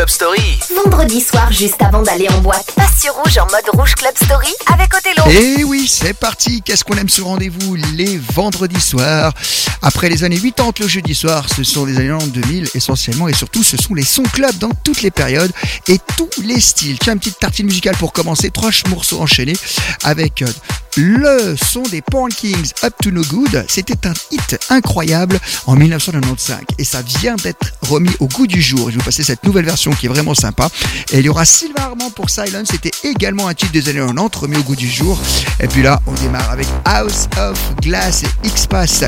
Club Story. Vendredi soir, juste avant d'aller en boîte, passe sur Rouge en mode Rouge Club Story avec Othello. Et oui, c'est parti. Qu'est-ce qu'on aime ce rendez-vous les vendredis soirs? Après les années 80, le jeudi soir, ce sont les années 2000 essentiellement et surtout ce sont les sons club dans toutes les périodes et tous les styles. Tiens, une petite tartine musicale pour commencer. Trois morceaux enchaînés avec euh, le son des Porn Kings Up to No Good. C'était un hit incroyable en 1995 et ça vient d'être remis au goût du jour. Je vais vous passer cette nouvelle version qui est vraiment sympa. Et il y aura Sylvain Armand pour Silence. C'était également un titre des années 90 remis au goût du jour. Et puis là, on démarre avec House of Glass et X-Pass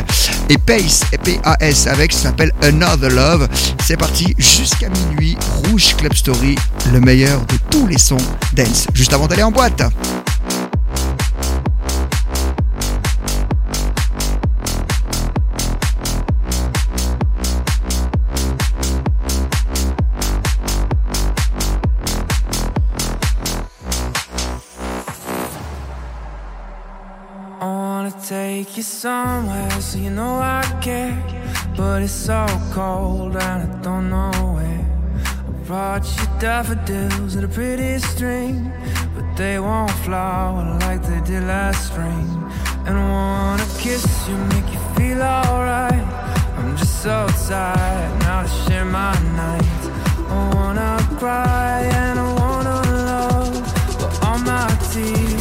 et Pace et PAS avec ça s'appelle Another Love. C'est parti jusqu'à minuit. Rouge Club Story, le meilleur de tous les sons dance. Juste avant d'aller en boîte. Take you somewhere so you know I care. But it's so cold and I don't know where. I brought you daffodils and a pretty string, but they won't flower like they did last spring. And I wanna kiss you, make you feel alright. I'm just so tired now to share my nights. I wanna cry and I wanna love, but all my tears.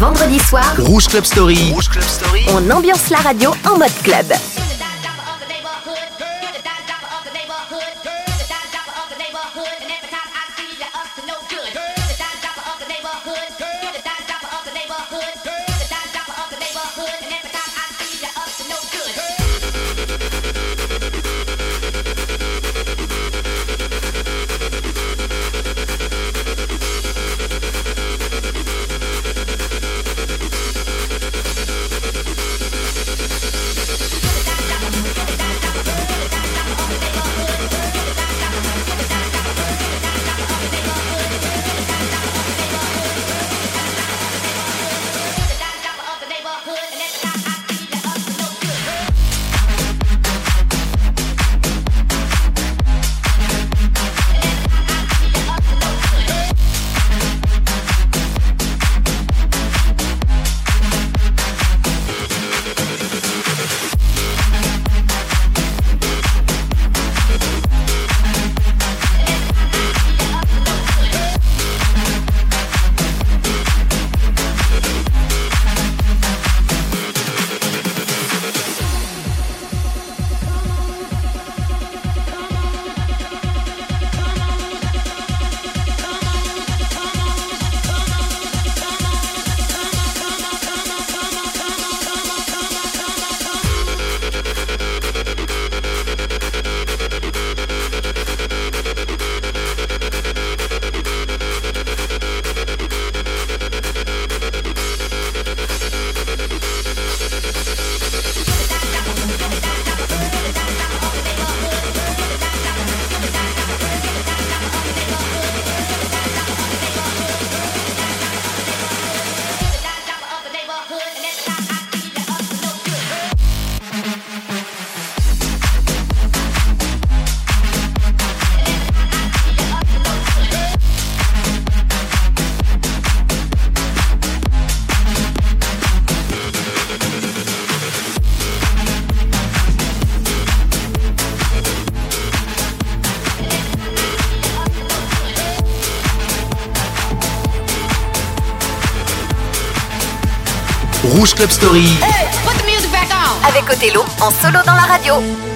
Vendredi soir, Rouge Club Story. Rouge Club Story. On ambiance la radio en mode club. Rouge Club Story. Avec Othello en solo dans la radio.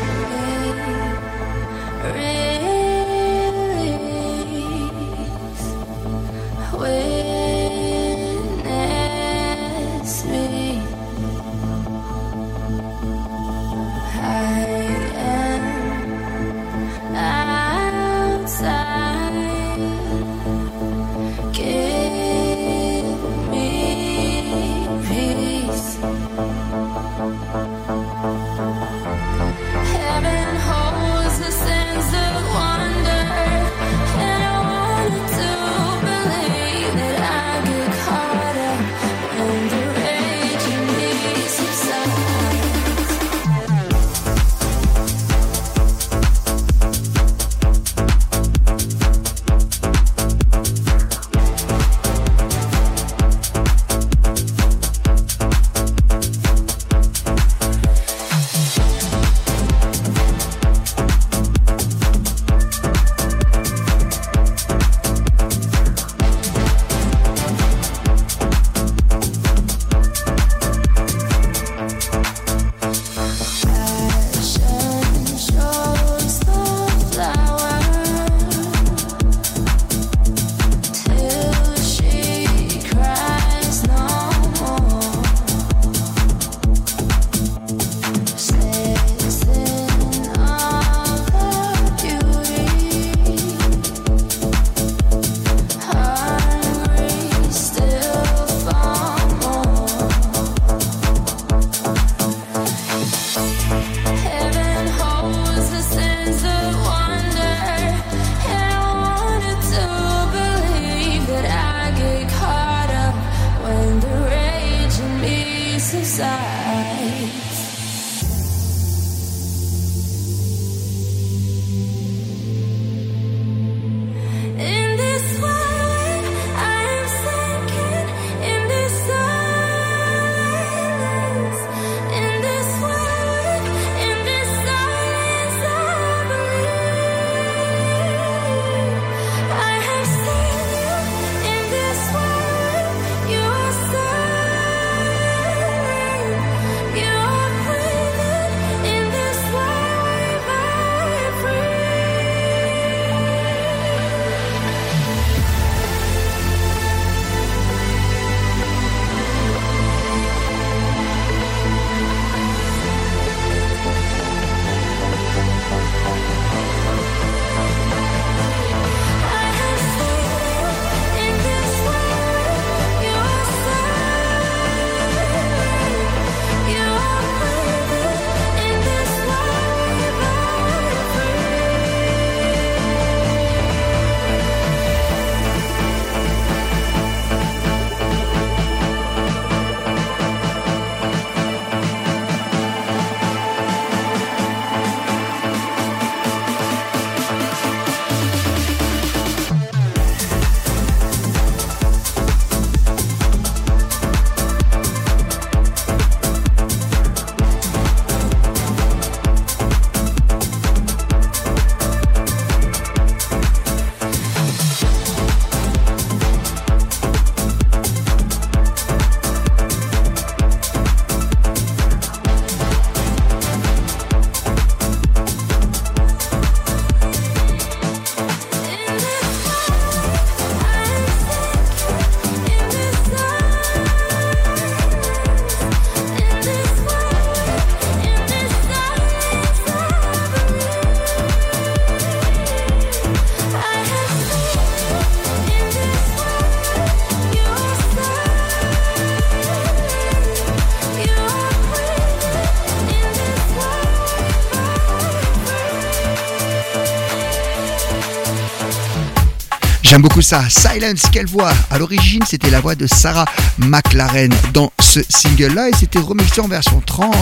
J'aime beaucoup ça. Silence, quelle voix À l'origine, c'était la voix de Sarah McLaren dans ce single-là et c'était remixé en version trans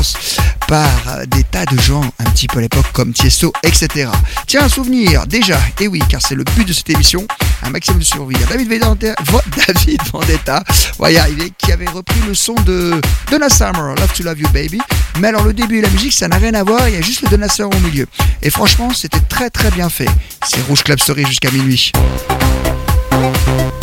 par des tas de gens un petit peu à l'époque comme Tiesto, etc. Tiens, un souvenir, déjà, et oui, car c'est le but de cette émission, un maximum de survie. David Vendetta, David Vendetta, qui avait repris le son de Donna Summer, Love to Love You Baby. Mais alors le début et la musique, ça n'a rien à voir, il y a juste le Donna Summer au milieu. Et franchement, c'était très très bien fait. C'est Rouge Club Story jusqu'à minuit. Club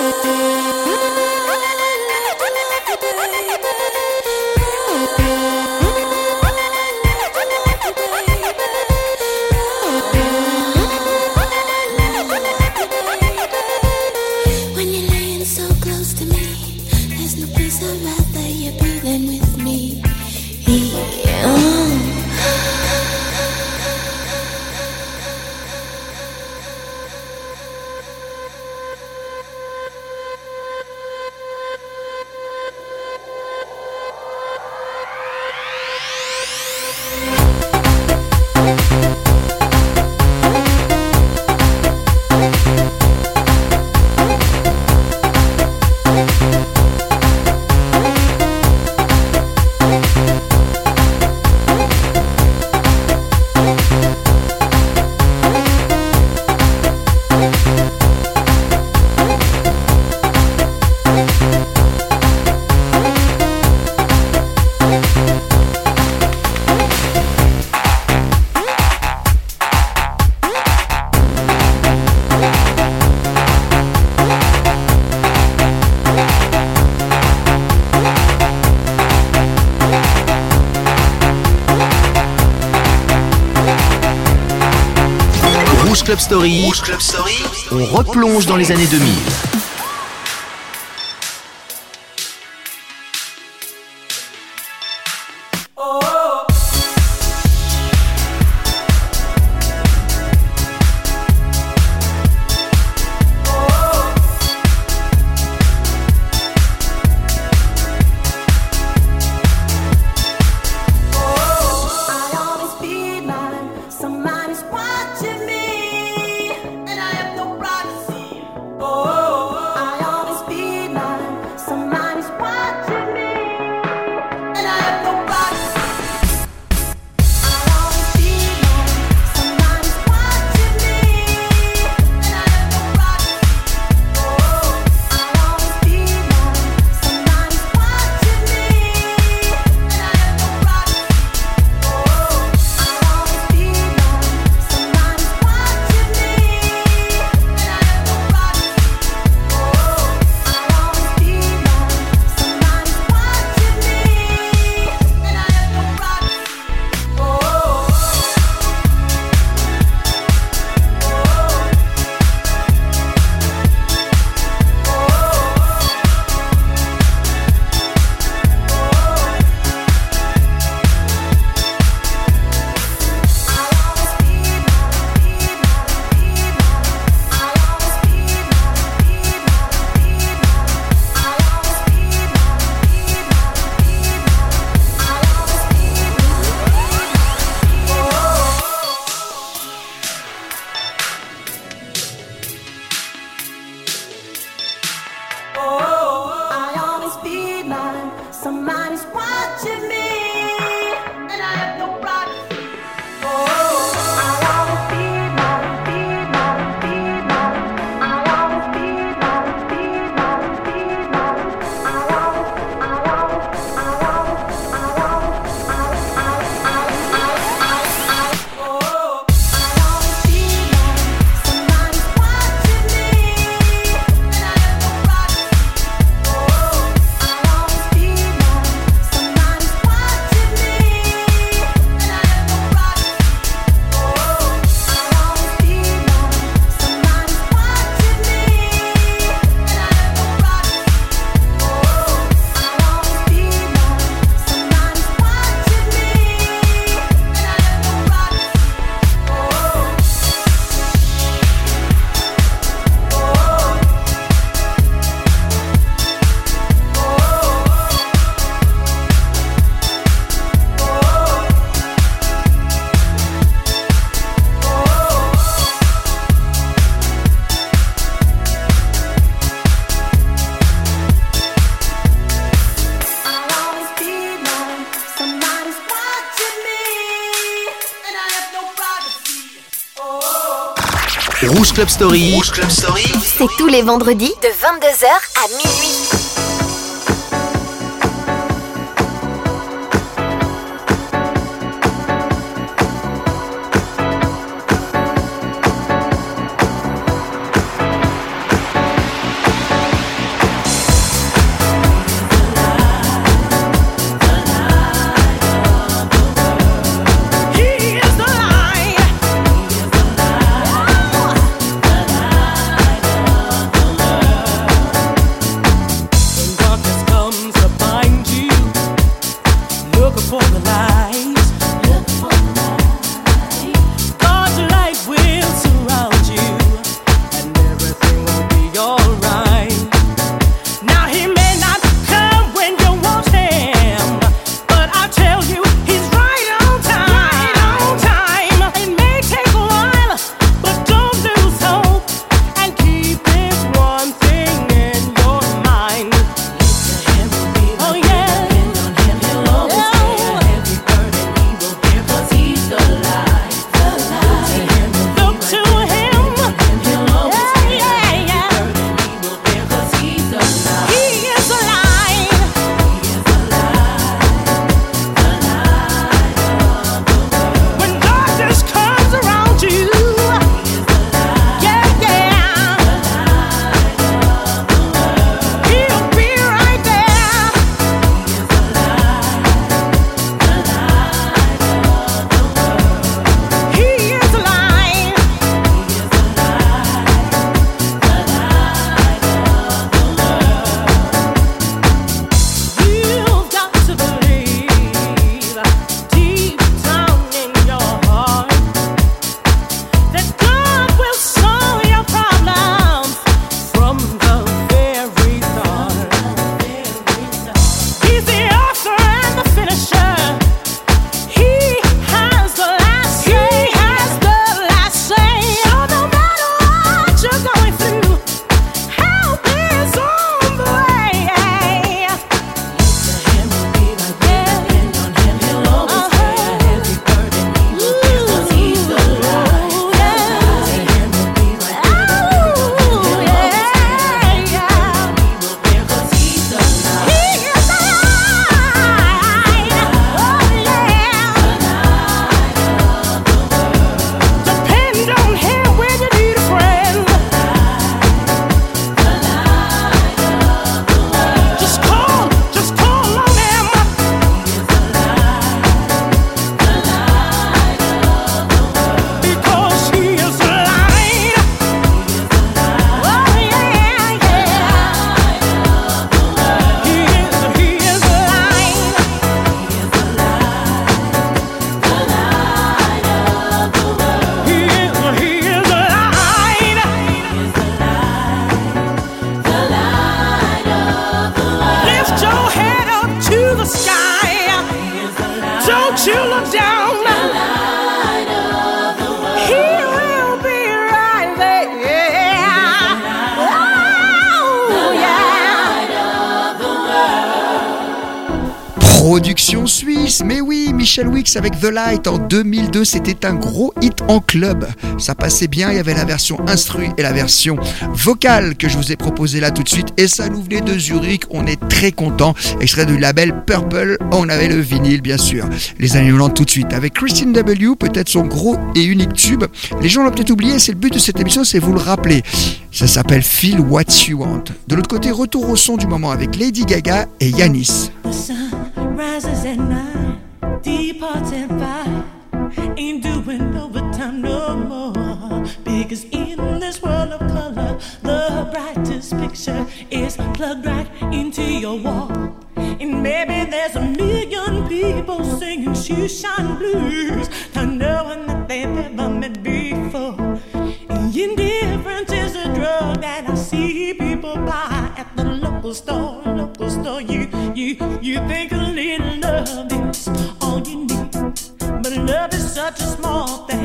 Thank you. Story. Rouge Club Story. On replonge dans les années 2000. Club Story. Rouge Club Story. C'est tous les vendredis de 22h à minuit. Michel Wicks avec The Light en 2002, c'était un gros hit en club. Ça passait bien, il y avait la version instruite et la version vocale que je vous ai proposée là tout de suite. Et ça nous venait de Zurich, on est très content. Extrait du label Purple, on avait le vinyle bien sûr. Les années 90 tout de suite avec Christine W, peut-être son gros et unique tube. Les gens l'ont peut-être oublié, c'est le but de cette émission, c'est vous le rappeler. Ça s'appelle Feel What You Want. De l'autre côté, retour au son du moment avec Lady Gaga et Yanis. plugged right into your wall. And maybe there's a million people singing shoeshine blues to no one that they've ever met before. And indifference is a drug that I see people buy at the local store, local store. You, you, you think a little love is all you need, but love is such a small thing.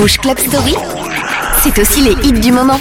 Rouge Club Story, c'est aussi les hits du moment.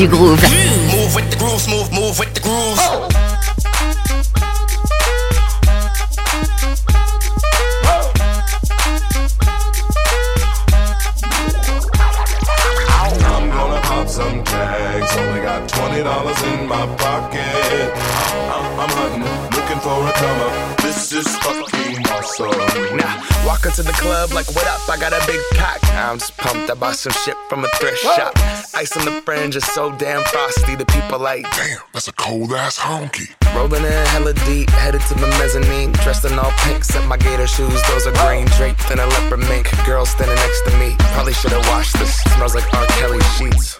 Du groove. Move with the groove, move, move with the groove. I'm gonna pop some tags. Only got twenty dollars in my pocket. I'm, I'm hunting, looking for a come up. This is fucking awesome. Nah, walk into the club like, what up? I got a big cock. I'm just pumped. I bought some shit like, Damn, that's a cold ass honky. rolling in hella deep, headed to the mezzanine. Dressed in all pink, set my gator shoes. Those are green, draped in a leopard mink. Girl standing next to me. Probably should've washed this. Smells like R. Kelly sheets.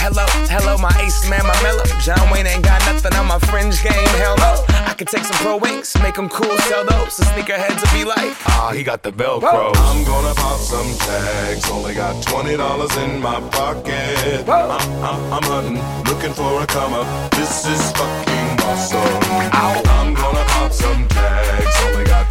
Hello, hello, my ace man, my mellow. John Wayne ain't got nothing on my fringe game, hell no. I could take some pro wings, make them cool, sell those. The sneakerheads will be like, ah, he got the Velcro. I'm gonna pop some tags. Only got twenty dollars in my pocket. I'm, I'm, I'm hunting, looking for a come up. This is fucking awesome. I'm gonna pop some tags. Only got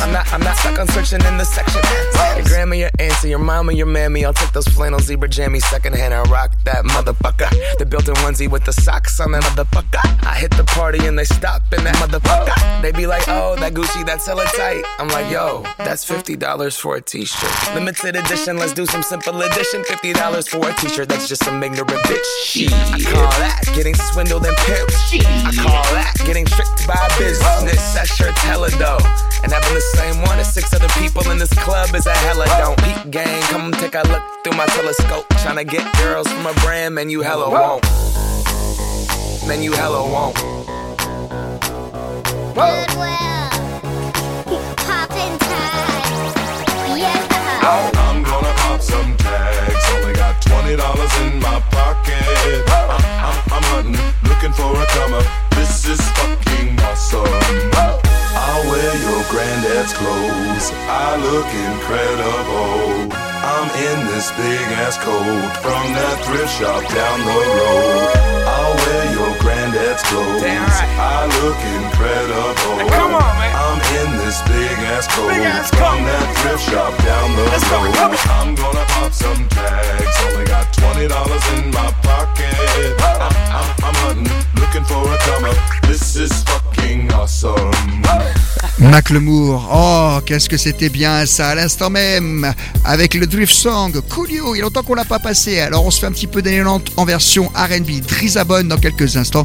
I'm not, I'm not stuck on searching in the section. Your grandma, your auntie, your mama, your mammy. I'll take those flannel zebra jammies secondhand and rock that motherfucker. The built-in onesie with the socks on that motherfucker. I hit the party and they stop in that motherfucker. They be like, oh, that Gucci, that's hella tight. I'm like, yo, that's fifty dollars for a t-shirt. Limited edition, let's do some simple edition. Fifty dollars for a t-shirt, that's just some ignorant bitch. Shit. I call that getting swindled and pimped. I call that getting tricked by business. That shirt's hella dope. And having the same one as six other people in this club is a hella don't. Peak gang, come take a look through my telescope. Tryna get girls from a brand, man, you hella won't. Man, you hella won't. Goodwill. Poppin' tags. Yeah. I'm gonna pop some tags. Only got twenty dollars in my pocket. I'm, Looking for a come up. This is fucking awesome. I'll wear your granddad's clothes. I look incredible. I'm in this big ass coat from that thrift shop down the road. I'll wear your granddad's clothes. Damn right. I look incredible. come on, man. I'm in this big ass coat Big ass from coat. that thrift shop down the Let's go, road. on. I'm gonna pop some tags. Only got twenty dollars in my pocket. I'm, I'm, I'm hunting, looking for a come up. This is fucking awesome. Macklemore, oh, qu'est-ce que c'était bien ça à l'instant même avec le drift song Coolio. Il y a longtemps qu'on l'a pas passé, alors on se fait un petit peu d'élan en version R&B. Drizabon dans quelques instants,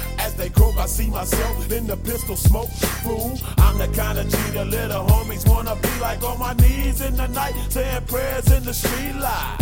As they croak, I see myself in the pistol smoke. Fool, I'm the kind of G the little homies wanna be like on my knees in the night, saying prayers in the street light.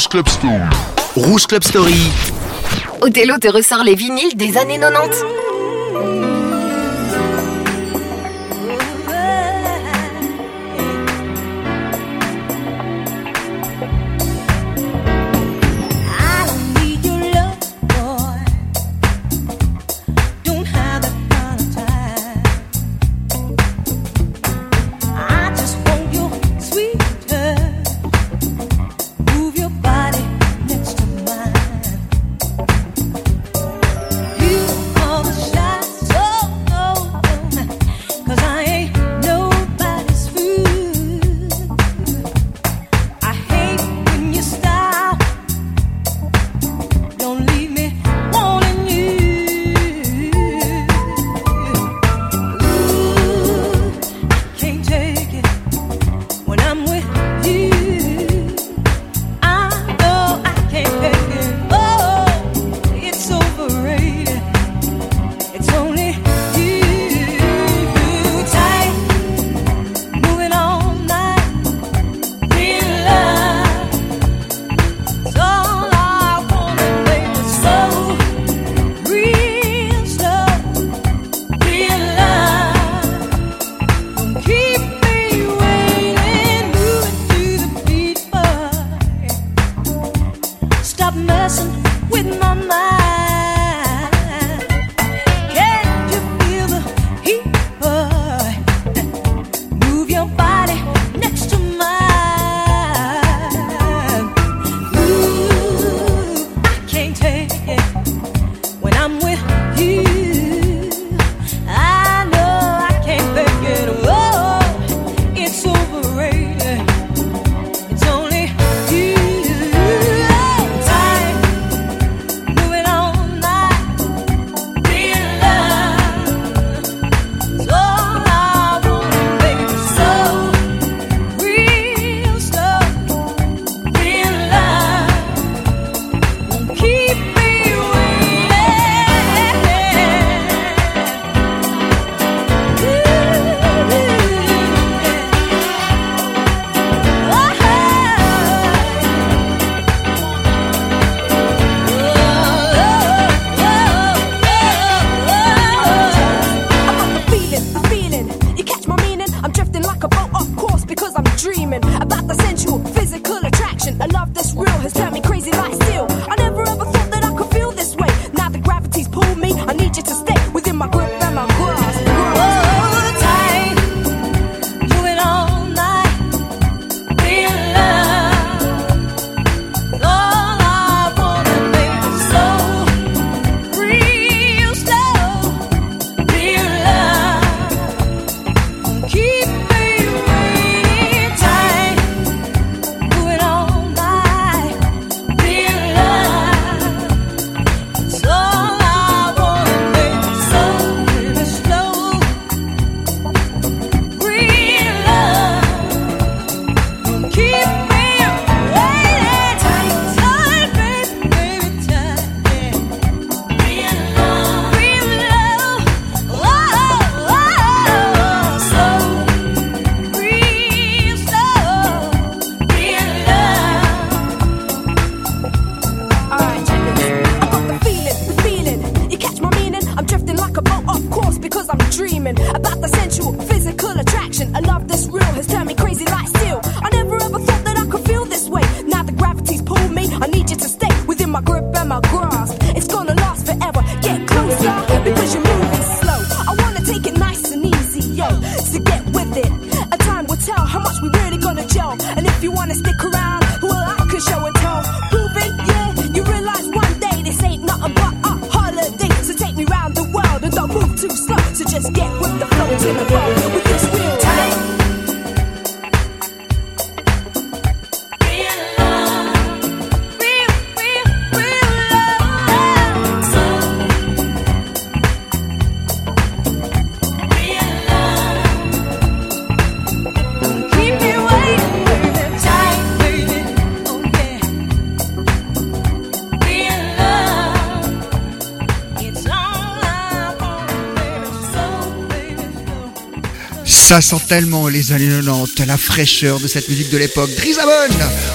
Rouge Club Story. Rouge Club Story. Othello te ressort les vinyles des années 90. You Ça sent tellement les années 90, la fraîcheur de cette musique de l'époque. Drizabon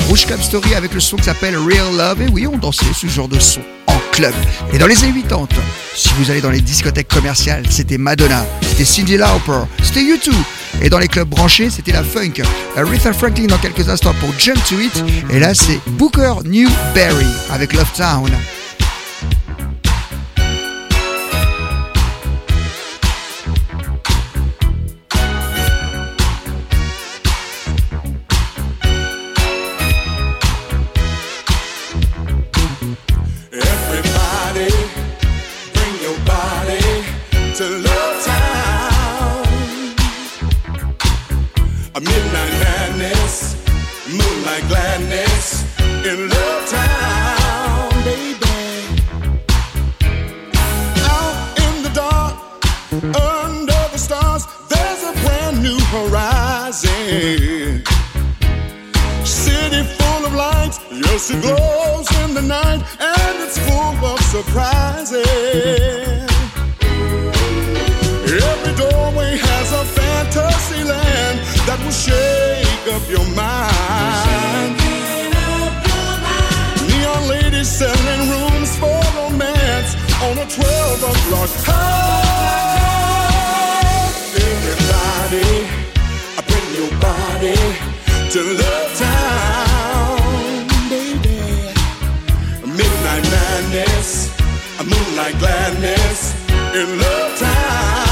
Rouge Club Story avec le son qui s'appelle Real Love. Et oui, on dansait ce genre de son en club. Et dans les années 80, si vous allez dans les discothèques commerciales, c'était Madonna, c'était Cindy Lauper, c'était U2. Et dans les clubs branchés, c'était la funk. Aretha Franklin dans quelques instants pour Jump to It. Et là, c'est Booker Newberry avec Love Town. Shake up your mind. Neon ladies selling rooms for romance on a 12 o'clock high. Everybody, I bring your body to Love Town, baby. Midnight madness, a moonlight gladness in Love Town.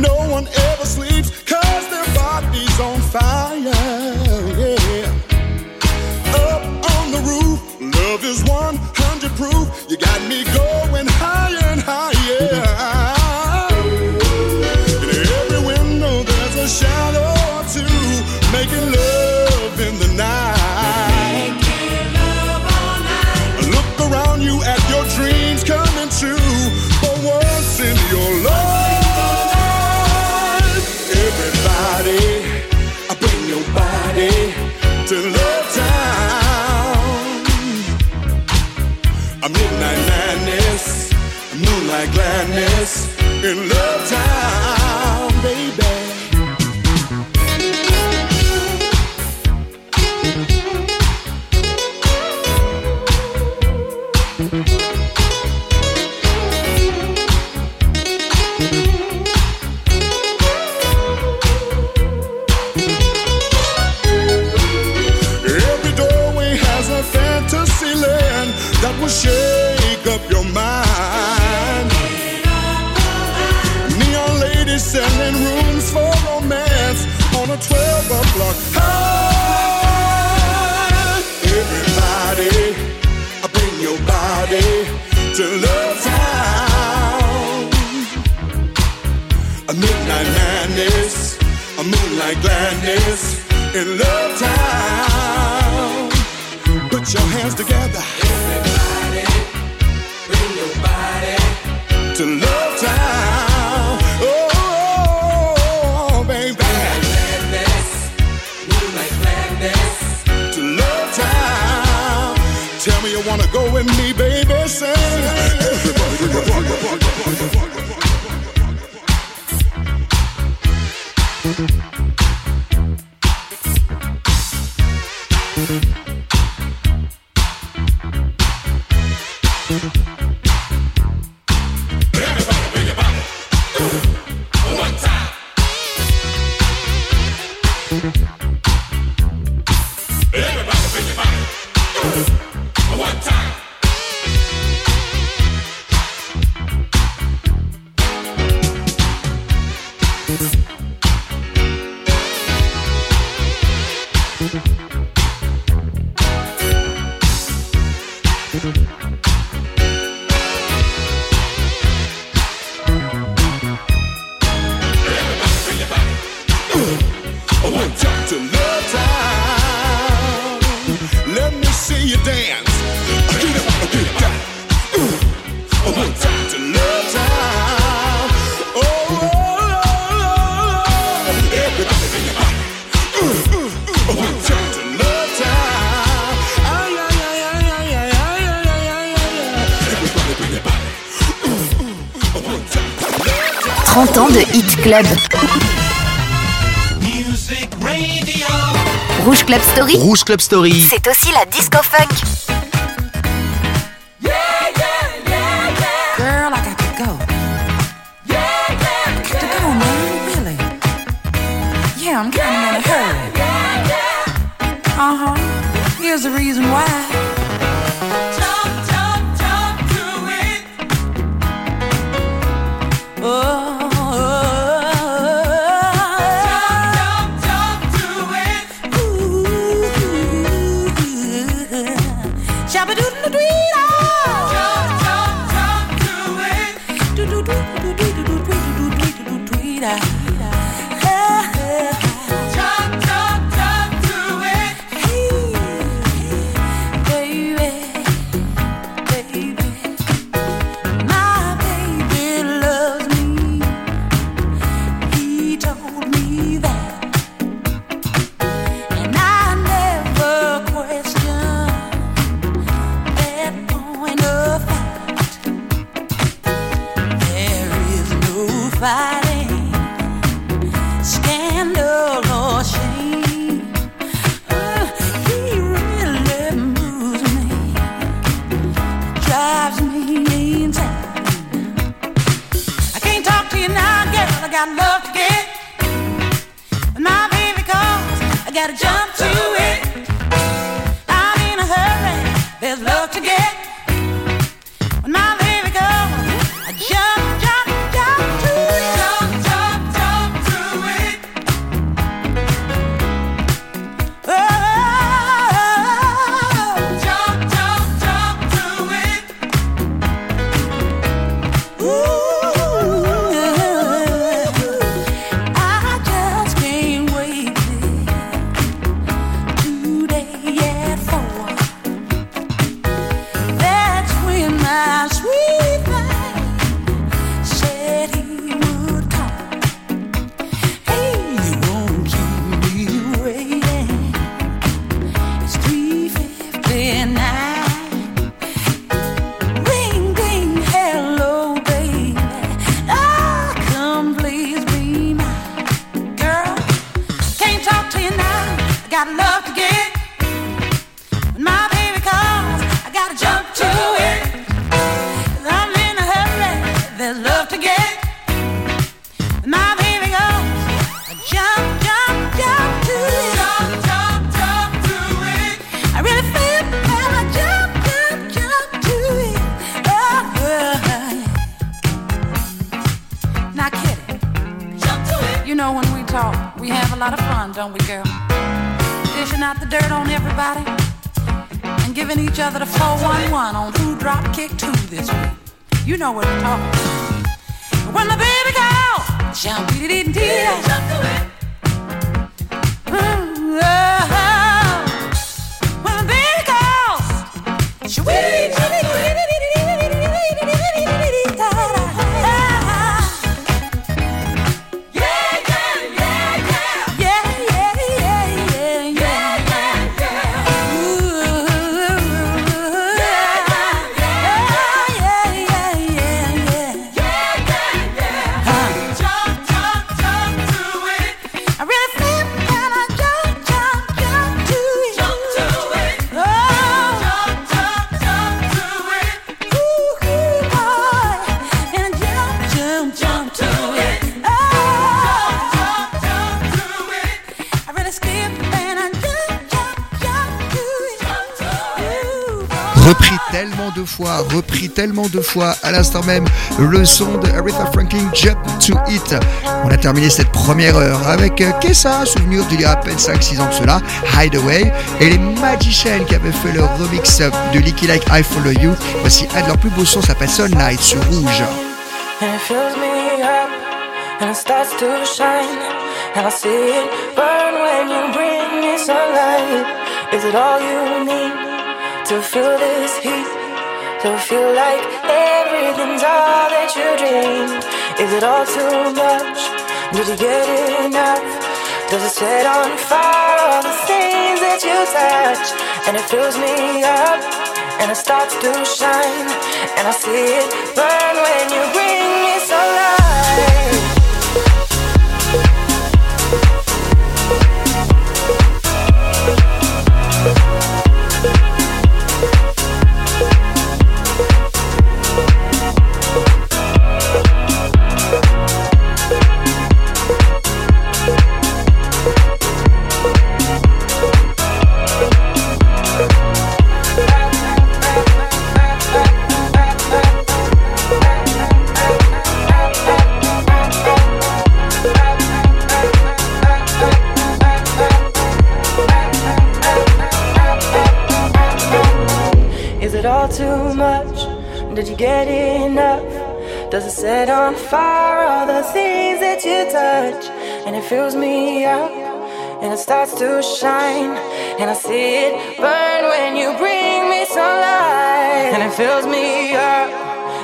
No one ever sleeps, gladness in Love rooms for romance on a 12 o'clock high. Everybody, bring your body to Love Town. A midnight madness, a moonlight gladness in Love Town. Put your hands together. Everybody, bring your body to Love 30 ans de Hit Club. Rouge Club Story. Rouge Club Story. C'est aussi la disco funk. In a hurry. Uh huh. Here's the reason why. tellement de fois à l'instant même le son de Aretha Franklin Jump to It. On a terminé cette première heure avec euh, Kessa, souvenir d'il y a à peine 5-6 ans de cela, Hideaway, et les Magicians qui avaient fait le remix de Licky Like I Follow You. Voici un de leurs plus beaux sons, ça s'appelle Sunlight sur Rouge. It fills me up, and it starts to shine. And I see it burn when you bring me sunlight. Is it all you need to feel this heat? To feel like everything's all that you dreamed? Is it all too much? Did you get enough? Does it set on fire all the things that you touch? And it fills me up and it starts to shine. And I see it burn when you bring Too much? Did you get enough? Does it set on fire all the things that you touch? And it fills me up and it starts to shine. And I see it burn when you bring me sunlight. And it fills me up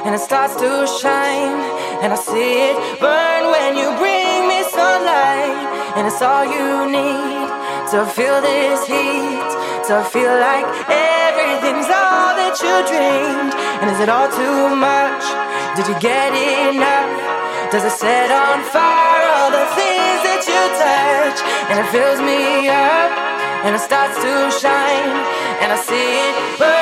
and it starts to shine. And I see it burn when you bring me sunlight. And it's all you need to feel this heat, to feel like everything's all that you dreamed. And is it all too much? Did you get enough? Does it set on fire all the things that you touch? And it fills me up and it starts to shine. And I see it burn